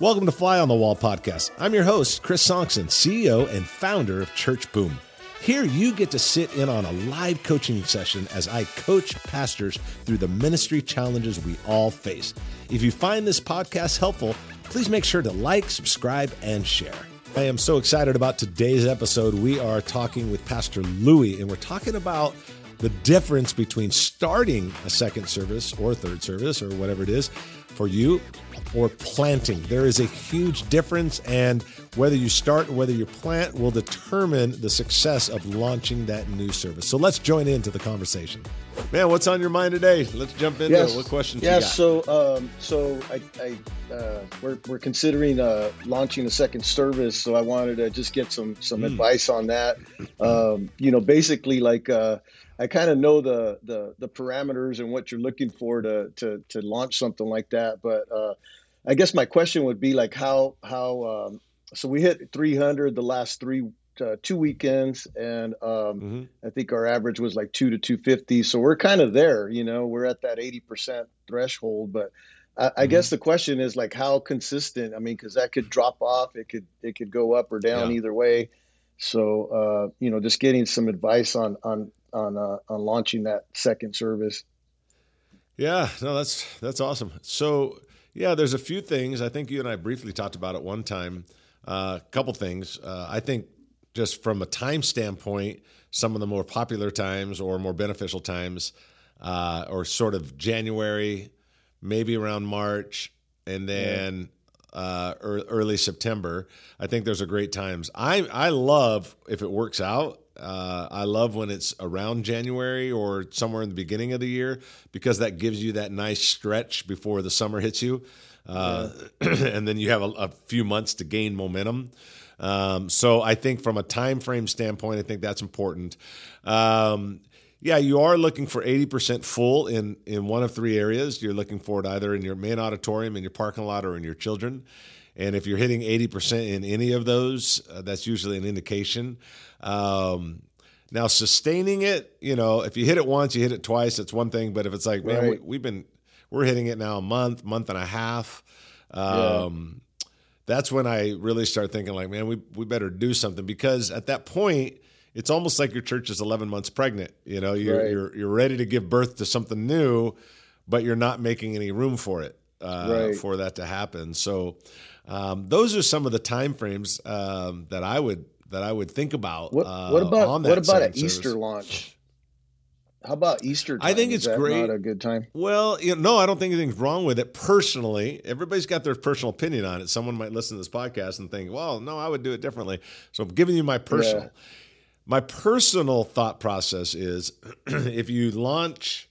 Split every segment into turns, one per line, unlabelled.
Welcome to Fly on the Wall podcast. I'm your host, Chris Sonksen, CEO and founder of Church Boom. Here, you get to sit in on a live coaching session as I coach pastors through the ministry challenges we all face. If you find this podcast helpful, please make sure to like, subscribe, and share. I am so excited about today's episode. We are talking with Pastor Louie, and we're talking about the difference between starting a second service or third service or whatever it is for you or planting. There is a huge difference, and whether you start or whether you plant will determine the success of launching that new service. So let's join into the conversation. Man, what's on your mind today? Let's jump into yes. it. What questions?
Yeah, so um, so I, I uh, we're we're considering uh, launching a second service, so I wanted to just get some some mm. advice on that. Um, you know, basically like. Uh, I kind of know the, the the parameters and what you're looking for to to to launch something like that. But uh, I guess my question would be like how how um, so we hit 300 the last three uh, two weekends, and um, mm-hmm. I think our average was like two to 250. So we're kind of there, you know, we're at that 80 percent threshold, but. I, mm-hmm. Guess the question is like how consistent. I mean, because that could drop off. It could it could go up or down yeah. either way. So uh, you know, just getting some advice on on on uh, on launching that second service.
Yeah, no, that's that's awesome. So yeah, there's a few things. I think you and I briefly talked about it one time. A uh, couple things. Uh, I think just from a time standpoint, some of the more popular times or more beneficial times, uh, or sort of January, maybe around March, and then. Uh, early September. I think those are great times. I I love if it works out uh, I love when it's around January or somewhere in the beginning of the year because that gives you that nice stretch before the summer hits you. Uh, yeah. and then you have a, a, few months to gain momentum. Um, so I think from a time frame standpoint, I think that's important. Um, yeah, you are looking for 80% full in, in one of three areas. You're looking for it either in your main auditorium, in your parking lot, or in your children. And if you're hitting 80% in any of those, uh, that's usually an indication. Um, now, sustaining it, you know, if you hit it once, you hit it twice, it's one thing. But if it's like, man, we, have been, we're hitting it now a month, month and a half. Um, yeah. That's when I really start thinking, like, man, we, we better do something because at that point, it's almost like your church is 11 months pregnant. You know, you're, right. you're, you're ready to give birth to something new, but you're not making any room for it, uh, right. for that to happen. So, um, those are some of the time frames um, that I would that I would think about.
What, uh, what about what about an Easter launch? How about Easter? Time?
I think it's great.
Not a good time.
Well, you know, no, I don't think anything's wrong with it. Personally, everybody's got their personal opinion on it. Someone might listen to this podcast and think, "Well, no, I would do it differently." So I'm giving you my personal. Yeah. My personal thought process is, if you launch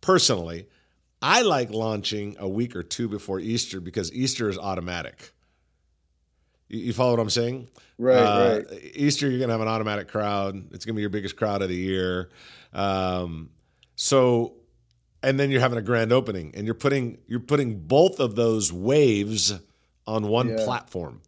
personally, I like launching a week or two before Easter because Easter is automatic. You, follow what I'm saying?
Right, uh,
right. Easter, you're going to have an automatic crowd. It's going to be your biggest crowd of the year. Um, so, and then you're having a grand opening, and you're putting you're putting both of those waves on one yeah. platform,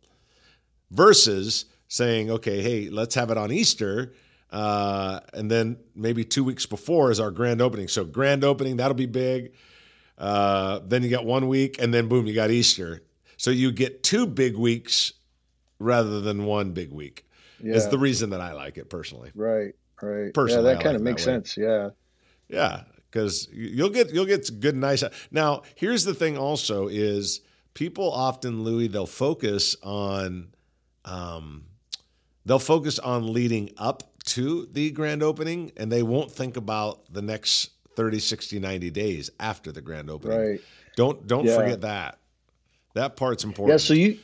versus saying, okay, hey, let's have it on Easter. Uh, and then maybe two weeks before is our grand opening. So grand opening that'll be big. Uh, then you got one week, and then boom, you got Easter. So you get two big weeks rather than one big week. Yeah. Is the reason that I like it personally.
Right, right. Personally, yeah, that kind of makes sense. Yeah,
yeah, because you'll get you'll get good nice. Now, here's the thing. Also, is people often, Louie, they'll focus on, um, they'll focus on leading up to the grand opening, and they won't think about the next 30, 60, 90 days after the grand opening.
Right.
Don't don't yeah. forget that. That part's important.
Yeah. So you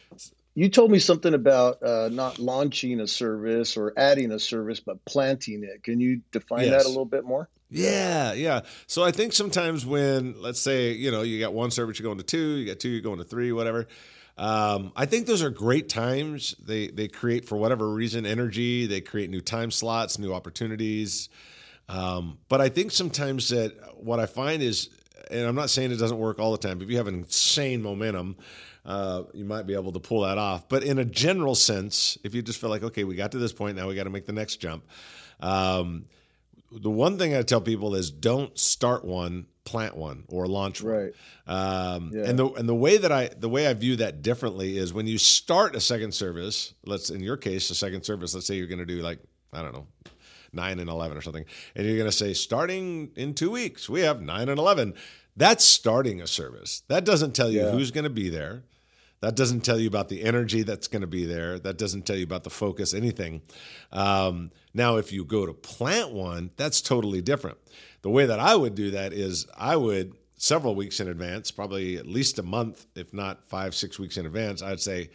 you told me something about uh, not launching a service or adding a service, but planting it. Can you define yes. that a little bit more?
Yeah, yeah. So I think sometimes when, let's say, you know, you got one service, you're going to two, you got two, you're going to three, whatever. Um, I think those are great times. They they create for whatever reason energy. They create new time slots, new opportunities. Um, but I think sometimes that what I find is, and I'm not saying it doesn't work all the time, but if you have an insane momentum, uh, you might be able to pull that off. But in a general sense, if you just feel like, okay, we got to this point, now we got to make the next jump. Um, the one thing I tell people is don't start one, plant one, or launch one.
Right.
Um,
Yeah.
And the and the way that I the way I view that differently is when you start a second service. Let's in your case a second service. Let's say you're going to do like I don't know nine and eleven or something, and you're going to say starting in two weeks we have nine and eleven. That's starting a service. That doesn't tell you
Yeah.
who's going to be there. That doesn't tell you about the energy that's going to be there. That doesn't tell you about the focus, anything. Um, now, if you go to plant one, that's totally different. The way that I would do that is I would several weeks in advance, probably at least a month, if not five, six weeks in advance, I'd say,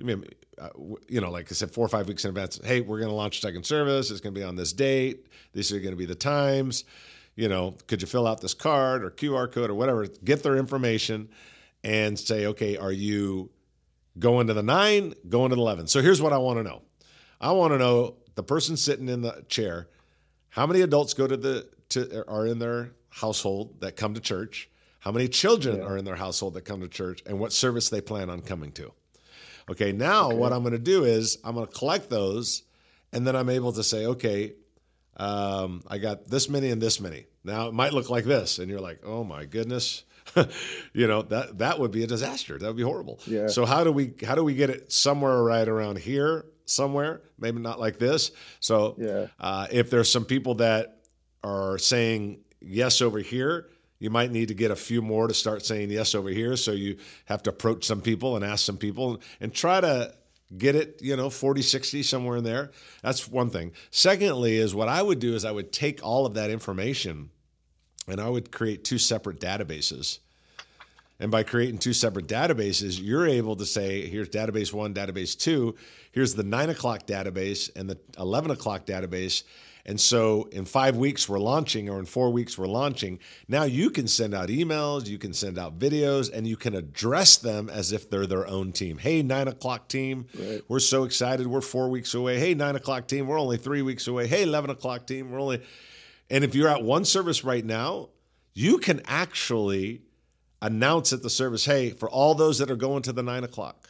I mean, uh, you know, like I said, four or five weeks in advance. Hey, we're going to launch a second service. It's going to be on this date. These are going to be the times. You know, could you fill out this card or QR code or whatever? Get their information and say, okay, are you going to the nine, going to the 11? So here's what I want to know I want to know the person sitting in the chair, how many adults go to the, to, are in their household that come to church? How many children
Yeah.
are in their household that come to church and what service they plan on coming to? Okay, now what I'm going to do is I'm going to collect those and then I'm able to say, okay, um, I got this many and this many. Now it might look like this, and you're like, oh my goodness, you know that that would be a disaster. That would be horrible.
Yeah.
So how do we how do we get it somewhere right around here somewhere? Maybe not like this. So
Yeah.
uh, if there's some people that are saying yes over here. You might need to get a few more to start saying yes over here. So you have to approach some people and ask some people and try to get it, you know, 40, 60, somewhere in there. That's one thing. Secondly, is what I would do is I would take all of that information and I would create two separate databases. And by creating two separate databases, you're able to say, here's database one, database two, here's the nine o'clock database and the 11 o'clock database. And so in five weeks, we're launching, or in four weeks, we're launching. Now you can send out emails, you can send out videos, and you can address them as if they're their own team. Hey, nine o'clock team,
Right.
we're so excited. We're four weeks away. Hey, nine o'clock team, we're only three weeks away. Hey, 11 o'clock team, we're only. And if you're at one service right now, you can actually announce at the service, hey, for all those that are going to the nine o'clock,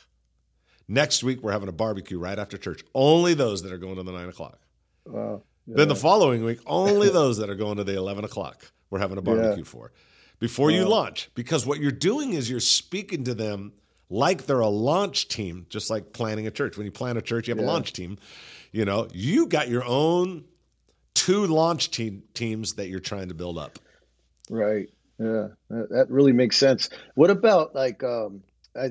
next week we're having a barbecue right after church. Only those that are going to the nine o'clock.
Wow.
Then the following week, only those that are going to the 11 o'clock we're having a barbecue for before you launch. Because what you're doing is you're speaking to them like they're a launch team, just like planning a church. When you plan a church, you have a launch team. You know, you got your own two launch team teams that you're trying to build up.
Right. Yeah, that, really makes sense. What about like, um,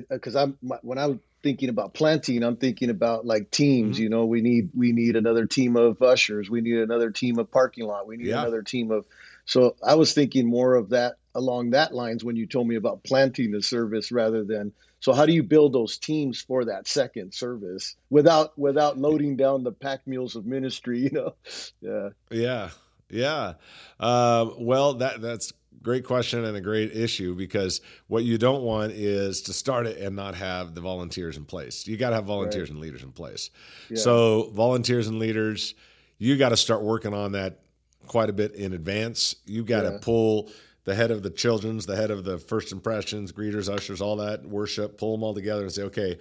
because I'm my, when I'm thinking about planting, I'm thinking about like teams.
Mm-hmm.
You know, we need we need another team of ushers. We need another team of parking lot. We need
Yeah.
another team of. So I was thinking more of that along that lines when you told me about planting the service rather than. So how do you build those teams for that second service without without loading down the pack mules of ministry? You know, yeah,
Yeah, yeah. Uh, well, that that's great question and a great issue because what you don't want is to start it and not have the volunteers in place. You got to have volunteers and leaders in place.
Yeah.
So volunteers and leaders, you got to start working on that quite a bit in advance. You got to
Yeah.
pull the head of the children's, the head of the first impressions, greeters, ushers, all that worship, pull them all together and say, okay,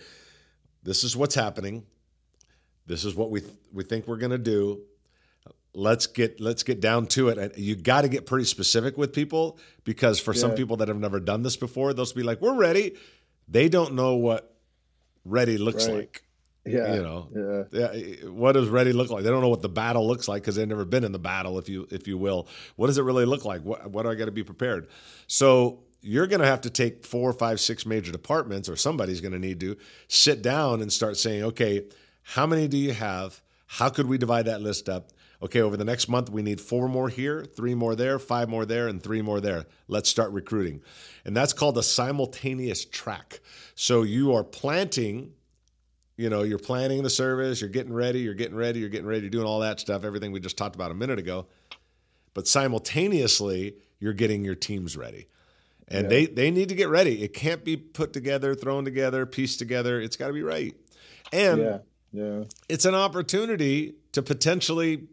this is what's happening. This is what we we think we're going to do let's get let's get down to it. And you got to get pretty specific with people because for some people that have never done this before they'll be like we're ready. They don't know what ready looks
Right.
like
yeah,
you know?
Yeah.
yeah, eh, what does ready look like? They don't know what the battle looks like because they've never been in the battle if you if you will. What does it really look like? What, what do i got to be prepared? So you're going to have to take four five six major departments or somebody's going to need to sit down and start saying okay how many do you have? How could we divide that list up okay over the next month we need four more here three more there five more there and three more there let's start recruiting and that's called a simultaneous track so you are planting you know, you're planning the service, you're getting ready, you're getting ready, you're getting ready, you're doing all that stuff, everything we just talked about a minute ago. But simultaneously, you're getting your teams ready. And they they need to get ready. It can't be put together, thrown together, pieced together. It's got to be right. And
Yeah, yeah,
it's an opportunity to potentially,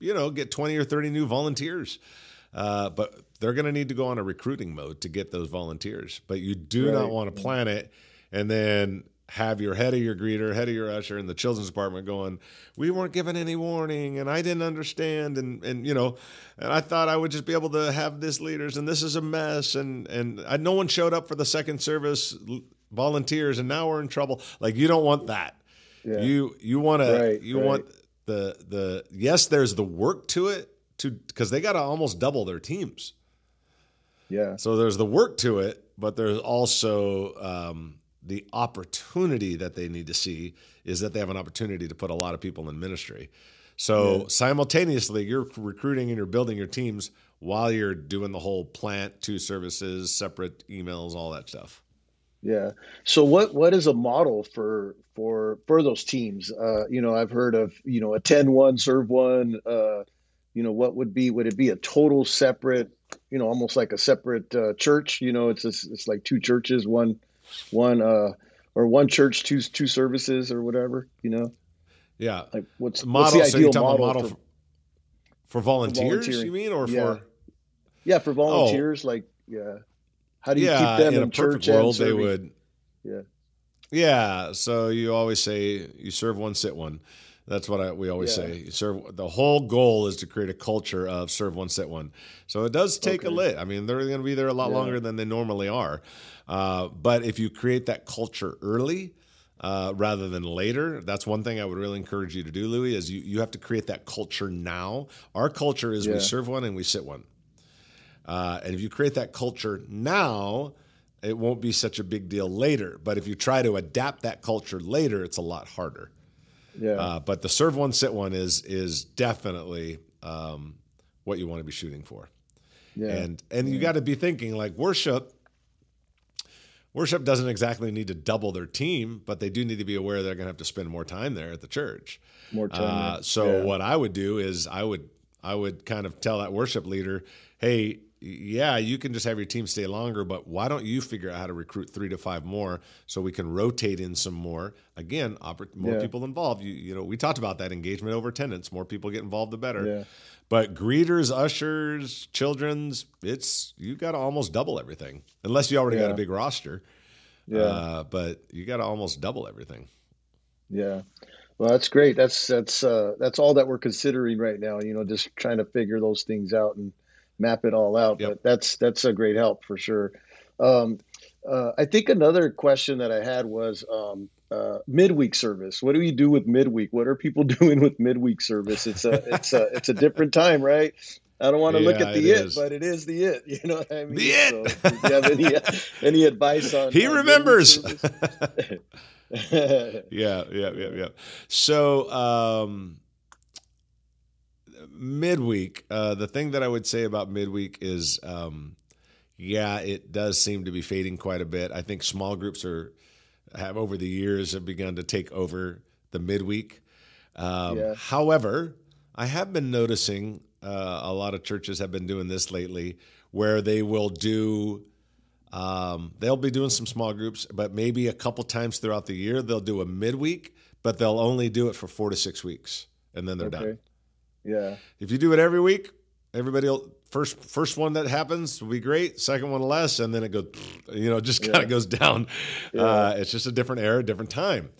you know, get 20 or 30 new volunteers. Uh, but they're going to need to go on a recruiting mode to get those volunteers. But you do not want to plan it and then have your head of your greeter, head of your usher, and the children's department going, "We weren't given any warning, and I didn't understand, and and you know, and I thought I would just be able to have this leaders, and this is a mess, and and I, no one showed up for the second service, volunteers, and now we're in trouble. Like you don't want that. Yeah. You you want to right, you right. want the the yes, there's the work to it to because they got to almost double their teams.
Yeah.
So there's the work to it, but there's also um, the opportunity that they need to see is that they have an opportunity to put a lot of people in ministry. So yeah. simultaneously, you're recruiting and you're building your teams while you're doing the whole plant, two services, separate emails, all that stuff.
Yeah. So what what is a model for for for those teams? Uh, you know, I've heard of you know a 10-1 serve one. Uh, you know, what would be would it be a total separate? You know, almost like a separate uh, church. You know, it's a, it's like two churches, one one uh or one church, two two services or whatever. You know.
Yeah.
Like what's model? What's the ideal so model, model
for, for, volunteers? For you mean, or
yeah.
for?
Yeah, for volunteers. Oh. Like, yeah. How do you yeah, keep them in, in a perfect world?
They would.
Yeah.
Yeah. So you always say you serve one, sit one. That's what I, we always yeah. say. You serve. The whole goal is to create a culture of serve one, sit one. So it does take okay. a lit. I mean, they're going to be there a lot yeah. longer than they normally are. Uh, but if you create that culture early, uh, rather than later. That's one thing I would really encourage you to do, Louie. Is you you have to create that culture now. Our culture is yeah. we serve one and we sit one. Uh, and if you create that culture now, it won't be such a big deal later. But if you try to adapt that culture later, it's a lot harder.
Yeah. Uh,
but the serve one, sit one is is definitely um, what you want to be shooting for. Yeah. And and yeah. you got to be thinking like worship. Worship doesn't exactly need to double their team, but they do need to be aware they're going to have to spend more time there at the church.
More time. Uh,
so yeah. what I would do is I would I would kind of tell that worship leader, hey, yeah, you can just have your team stay longer, but why don't you figure out how to recruit three to five more so we can rotate in some more? Again, more yeah. people involved. You, you know, we talked about that engagement over attendance. More people get involved, the better.
Yeah.
But greeters, ushers, children's, it's you got to almost double everything, unless you already yeah. got a big roster. Yeah, uh, but you got to almost double everything.
Yeah. Well, that's great. That's that's uh, that's all that we're considering right now. You know, just trying to figure those things out and map it all out. Yep. But that's that's a great help for sure. Um, uh, I think another question that I had was um, uh, midweek service. What do we do with midweek? What are people doing with midweek service? It's a it's a it's a different time, right? I don't want to yeah, look at the it, it but it is the it. You know what I mean?
The it.
So, do you have any any advice on?
He on remembers. yeah, yeah, yeah, yeah. So. Um, midweek, uh, the thing that I would say about midweek is, um, yeah, it does seem to be fading quite a bit. I think small groups are have over the years have begun to take over the midweek. Um, yeah. However, I have been noticing uh, a lot of churches have been doing this lately, where they will do. Um, they'll be doing some small groups, but maybe a couple times throughout the year they'll do a midweek, but they'll only do it for four to six weeks, and then they're okay. done.
Yeah.
If you do it every week, everybody will first first one that happens will be great. Second one less, and then it goes, you know, just kind of yeah. goes down. Yeah. Uh, it's just a different era, different time.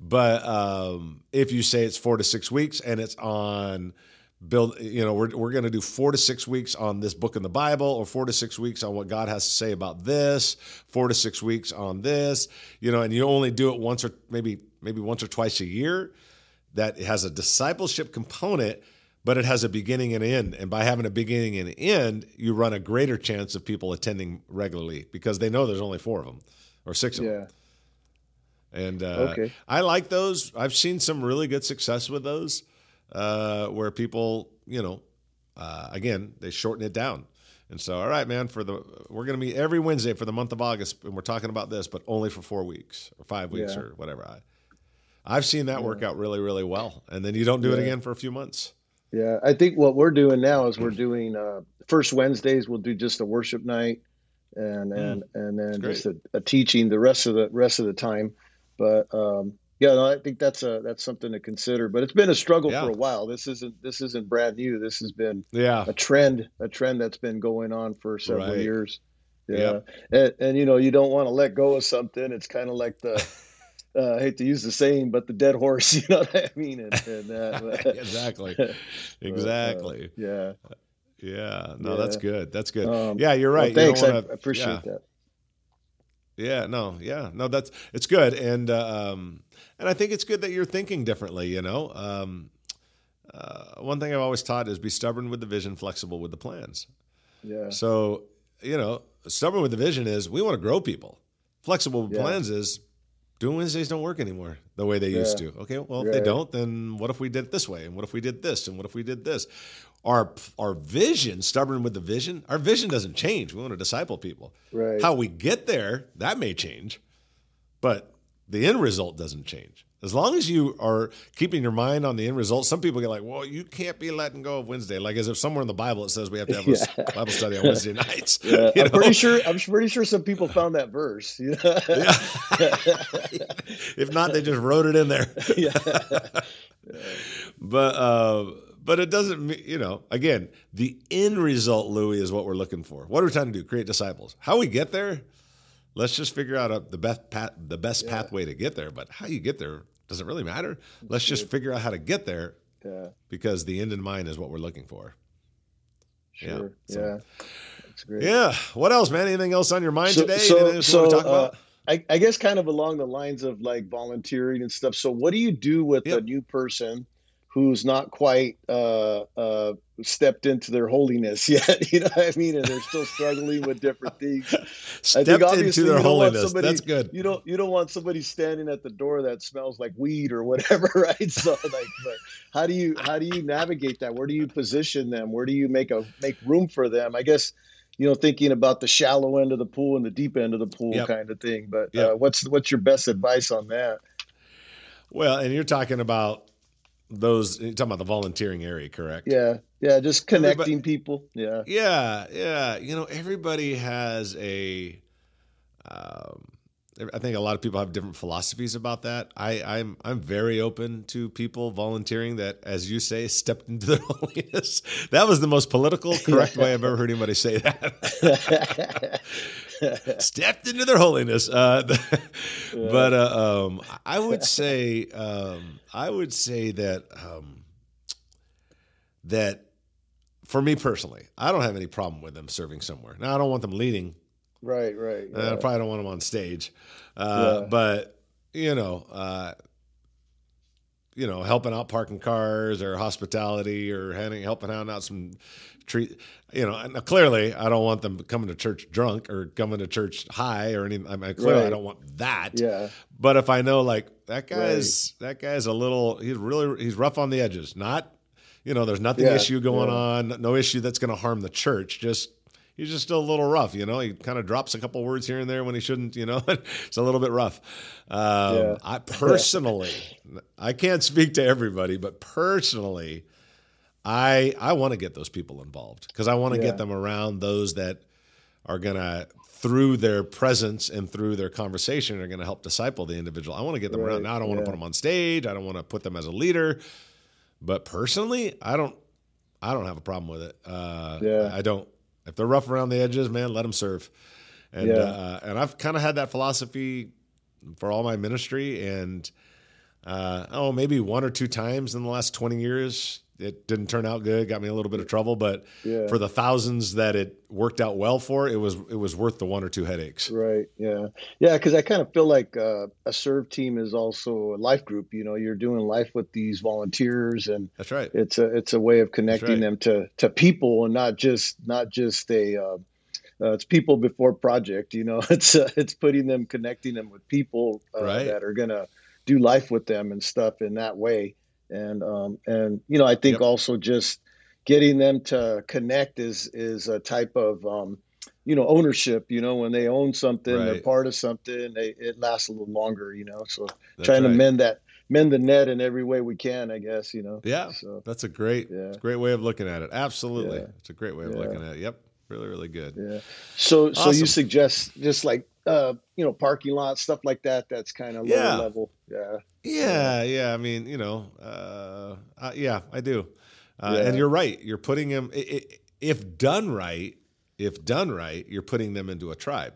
But um, if you say it's four to six weeks and it's on build, you know, we're we're going to do four to six weeks on this book in the Bible, or four to six weeks on what God has to say about this, four to six weeks on this, you know, and you only do it once or maybe maybe once or twice a year. That has a discipleship component but it has a beginning and an end. And by having a beginning and an end, you run a greater chance of people attending regularly because they know there's only four of them or six of yeah. them. And uh, okay. I like those. I've seen some really good success with those uh, where people, you know, uh, again, they shorten it down. And so, all right, man, for the we're going to meet every Wednesday for the month of August, and we're talking about this, but only for four weeks or five weeks yeah. or whatever. I, I've seen that yeah. work out really, really well, and then you don't do it again for a few months.
Yeah, I think what we're doing now is we're doing uh, first Wednesdays. We'll do just a worship night, and hmm. and mm, and then just a, a, teaching the rest of the rest of the time. But um, yeah, no, I think that's a that's something to consider. But it's been a struggle yeah. for a while. This isn't this isn't brand new. This has been
yeah
a trend a trend that's been going on for several right. years. Yeah, and, and, you know you don't want to let go of something. It's kind of like the uh, I hate to use the saying, but the dead horse. You know what I mean? And, and
uh, exactly, exactly.
Uh, yeah,
yeah. No, yeah. that's good. That's good. Um, yeah, you're right.
Well, thanks.
Wanna,
I appreciate
yeah.
that.
Yeah, no, yeah, no, that's it's good, and uh, um, and I think it's good that you're thinking differently. You know, um, uh, one thing I've always taught is be stubborn with the vision, flexible with the plans.
Yeah.
So you know, stubborn with the vision is we want to grow people. Flexible with yeah. plans is doing Wednesdays don't work anymore the way they yeah. used to. Okay, well if they don't, then what if we did it this way? And what if we did this? And what if we did this? Our our vision, stubborn with the vision, our vision doesn't change. We want to disciple people.
Right.
How we get there, that may change, but the end result doesn't change. As long as you are keeping your mind on the end result, some people get like, "Well, you can't be letting go of Wednesday," like as if somewhere in the Bible it says we have to have yeah. a Bible study on Wednesday nights.
Yeah. I'm know? pretty sure. I'm pretty sure some people found that verse. yeah.
if not, they just wrote it in there. yeah. But uh, but it doesn't. Mean you know, again, the end result, Louie, is what we're looking for. What are we trying to do? Create disciples. How we get there? Let's just figure out a, the best path, the best yeah. pathway to get there. But how you get there doesn't really matter. Let's just figure out how to get there.
Yeah.
Because the end in mind is what we're looking for.
Sure. Yeah. So, yeah. That's great.
Yeah. What else, man? Anything else on your mind
so,
today?
So, so uh, I, I, guess kind of along the lines of like volunteering and stuff. So, what do you do with yep. a new person who's not quite uh, uh, stepped into their holiness yet. You know what I mean? And they're still struggling with different things.
stepped I think obviously into their holiness.
Somebody,
That's good.
You don't you don't want somebody standing at the door that smells like weed or whatever, right? So like, how do you how do you navigate that? Where do you position them? Where do you make a make room for them? I guess you know, thinking about the shallow end of the pool and the deep end of the pool yep. kind of thing. But yep. uh, what's what's your best advice on that?
Well, and you're talking about those you're talking about the volunteering area, correct?
Yeah. Yeah, just connecting everybody, people. Yeah.
Yeah, yeah. You know, everybody has a um, I think a lot of people have different philosophies about that. I, I'm I'm very open to people volunteering that, as you say, stepped into their holiness. That was the most political correct way I've ever heard anybody say that. stepped into their holiness. Uh. But uh, um, I would say um, I would say that um, that for me personally, I don't have any problem with them serving somewhere. Now I don't want them leading.
Right, right.
Yeah. I probably don't want them on stage, uh, yeah. but you know, uh, you know, helping out parking cars or hospitality or handing, helping out out some treat. You know, clearly I don't want them coming to church drunk or coming to church high or anything. I mean, clearly right. I don't want that.
Yeah.
But if I know like that guy's right. that guy's a little, he's really he's rough on the edges. Not, you know, there's nothing yeah. issue going on, no issue that's going to harm the church. Just he's just still a little rough, you know. He kind of drops a couple words here and there when he shouldn't, you know. it's a little bit rough. Um, yeah. I personally, I can't speak to everybody, but personally, I I want to get those people involved because I want to yeah. get them around those that are gonna through their presence and through their conversation are going to help disciple the individual. I want to get them right. around. Now I don't want to put them on stage. I don't want to put them as a leader. But personally, I don't I don't have a problem with it. Uh, yeah. I don't if they're rough around the edges, man, let them serve. And yeah. uh, and I've kind of had that philosophy for all my ministry, and uh, oh, maybe one or two times in the last twenty years, it didn't turn out good. Got me a little bit of trouble, but yeah. for the thousands that it worked out well for, it was it was worth the one or two headaches.
Right. Yeah. Yeah. Because I kind of feel like uh, a serve team is also a life group. You know, you're doing life with these volunteers, and
that's right.
It's a it's a way of connecting right. them to to people, and not just not just a. Uh, uh, it's people before project, you know. It's uh, it's putting them, connecting them with people uh, right. that are gonna do life with them and stuff in that way and um, and you know I think yep. also just getting them to connect is is a type of um, you know ownership. You know when they own something, right. they're part of something. They, it lasts a little longer. You know, so that's trying right. to mend that mend the net in every way we can. I guess you know.
Yeah, so, that's a great yeah. a great way of looking at it. Absolutely, yeah. it's a great way of yeah. looking at it. Yep, really really good.
Yeah. So awesome. so you suggest just like uh, you know, parking lot stuff like that. That's kind of lower yeah. level. Yeah.
Yeah, yeah. I mean, you know, uh, uh, yeah, I do. Uh, yeah. And you're right. You're putting them, if done right, if done right, you're putting them into a tribe.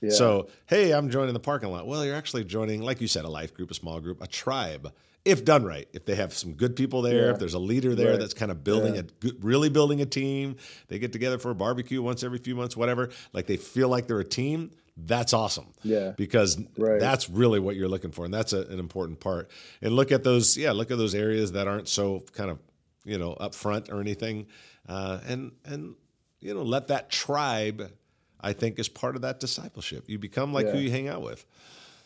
Yeah. So, hey, I'm joining the parking lot. Well, you're actually joining, like you said, a life group, a small group, a tribe. If done right, if they have some good people there, yeah. if there's a leader there right. that's kind of building yeah. a good, really building a team, they get together for a barbecue once every few months, whatever. Like they feel like they're a team. That's awesome.
Yeah.
Because right. that's really what you're looking for, and that's a, an important part. And look at those, yeah, look at those areas that aren't so kind of, you know, up front or anything, uh, and and you know, let that tribe I think is part of that discipleship. You become like yeah. who you hang out with.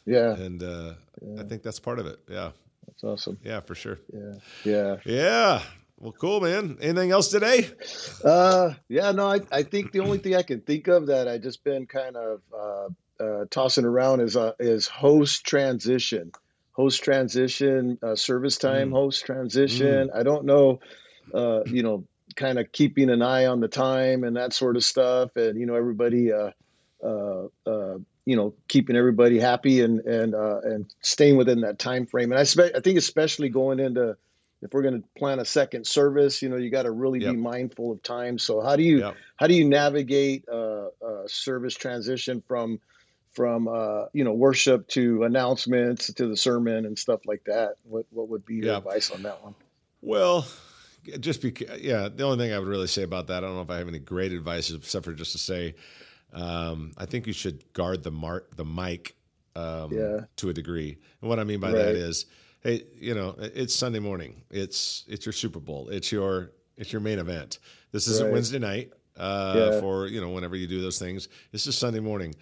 Yeah.
And uh, yeah. I think that's part of it. Yeah.
That's awesome.
Yeah, for sure.
Yeah. Yeah.
Yeah. Well, cool, man. Anything else today?
Uh, yeah, no, I, I think the only thing I can think of that I just been kind of uh, uh, tossing around is uh, is host transition, host transition, uh, service time, mm. host transition. Mm. I don't know, uh, you know, kind of keeping an eye on the time and that sort of stuff, and you know everybody, uh, uh, uh, you know, keeping everybody happy and and uh, and staying within that time frame. And I, spe- I think especially going into if we're going to plan a second service, you know, you got to really yep. be mindful of time. So how do you yep. how do you navigate uh, uh, service transition from from uh, you know worship to announcements to the sermon and stuff like that? What what would be your advice on that one?
Well, just because, yeah, the only thing I would really say about that, I don't know if I have any great advice except for just to say, um, I think you should guard the mark, the mic, um, yeah. to a degree. And what I mean by right. that is, hey, you know, it's Sunday morning. It's it's your Super Bowl. It's your it's your main event. This isn't right. Wednesday night uh, yeah. for you know whenever you do those things. This is Sunday morning.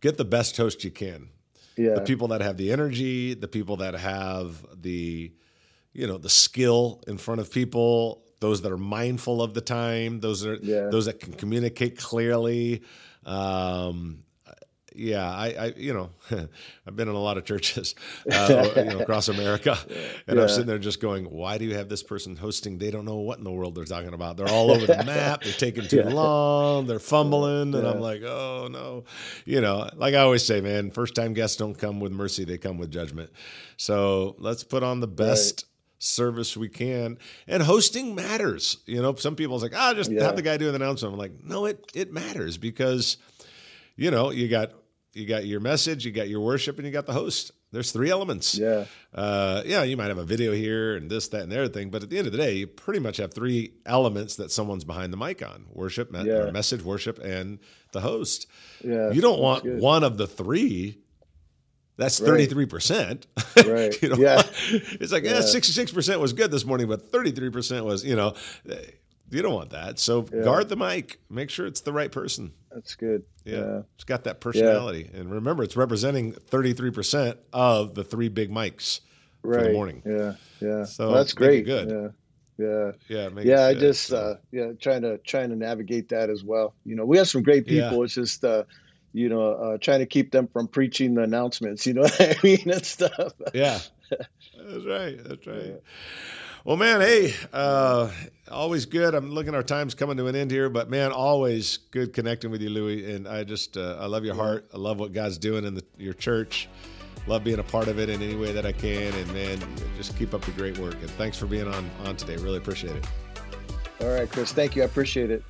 Get the best host you can. Yeah. The people that have the energy, the people that have the you know the skill in front of people those that are mindful of the time those are yeah. those that can communicate clearly um, yeah, I, I, you know, I've been in a lot of churches, uh, you know, across America, and yeah. I'm sitting there just going, "Why do you have this person hosting? They don't know what in the world they're talking about. They're all over the map. They're taking too yeah. long. They're fumbling." And I'm like, "Oh no," you know, like I always say, man, first time guests don't come with mercy; they come with judgment. So let's put on the best. Right service we can. And hosting matters. You know, some people's like, ah, oh, just yeah. have the guy do an announcement. I'm like, no, it it matters because, you know, you got you got your message, you got your worship, and you got the host. There's three elements.
Yeah.
Uh, yeah, you might have a video here and this, that, and the other thing, but at the end of the day, you pretty much have three elements that someone's behind the mic on: worship, me- yeah. message, worship, and the host. Yeah. You don't want good. one of the three that's thirty three percent.
Right. you know, yeah.
It's like yeah, sixty six percent was good this morning, but thirty three percent was you know. You don't want that. So yeah. guard the mic. Make sure it's the right person.
That's good.
Yeah. yeah. It's got that personality. Yeah. And remember, it's representing 33% of the three big mics right. for the morning.
Yeah. Yeah. So well, that's great.
good.
Yeah. Yeah.
Yeah.
Yeah. I just, so. uh, yeah, trying to, trying to navigate that as well. You know, we have some great people. It's just, uh, you know, uh, trying to keep them from preaching the announcements, you know what I mean, and stuff.
Yeah, that's right. That's right. Yeah. Well, man, hey, uh, always good. I'm looking our time's coming to an end here, but man, always good connecting with you, Louie. And I just, uh, I love your heart. I love what God's doing in the, your church. Love being a part of it in any way that I can. And man, just keep up the great work. And thanks for being on on today. Really appreciate it.
All right, Chris. Thank you. I appreciate it.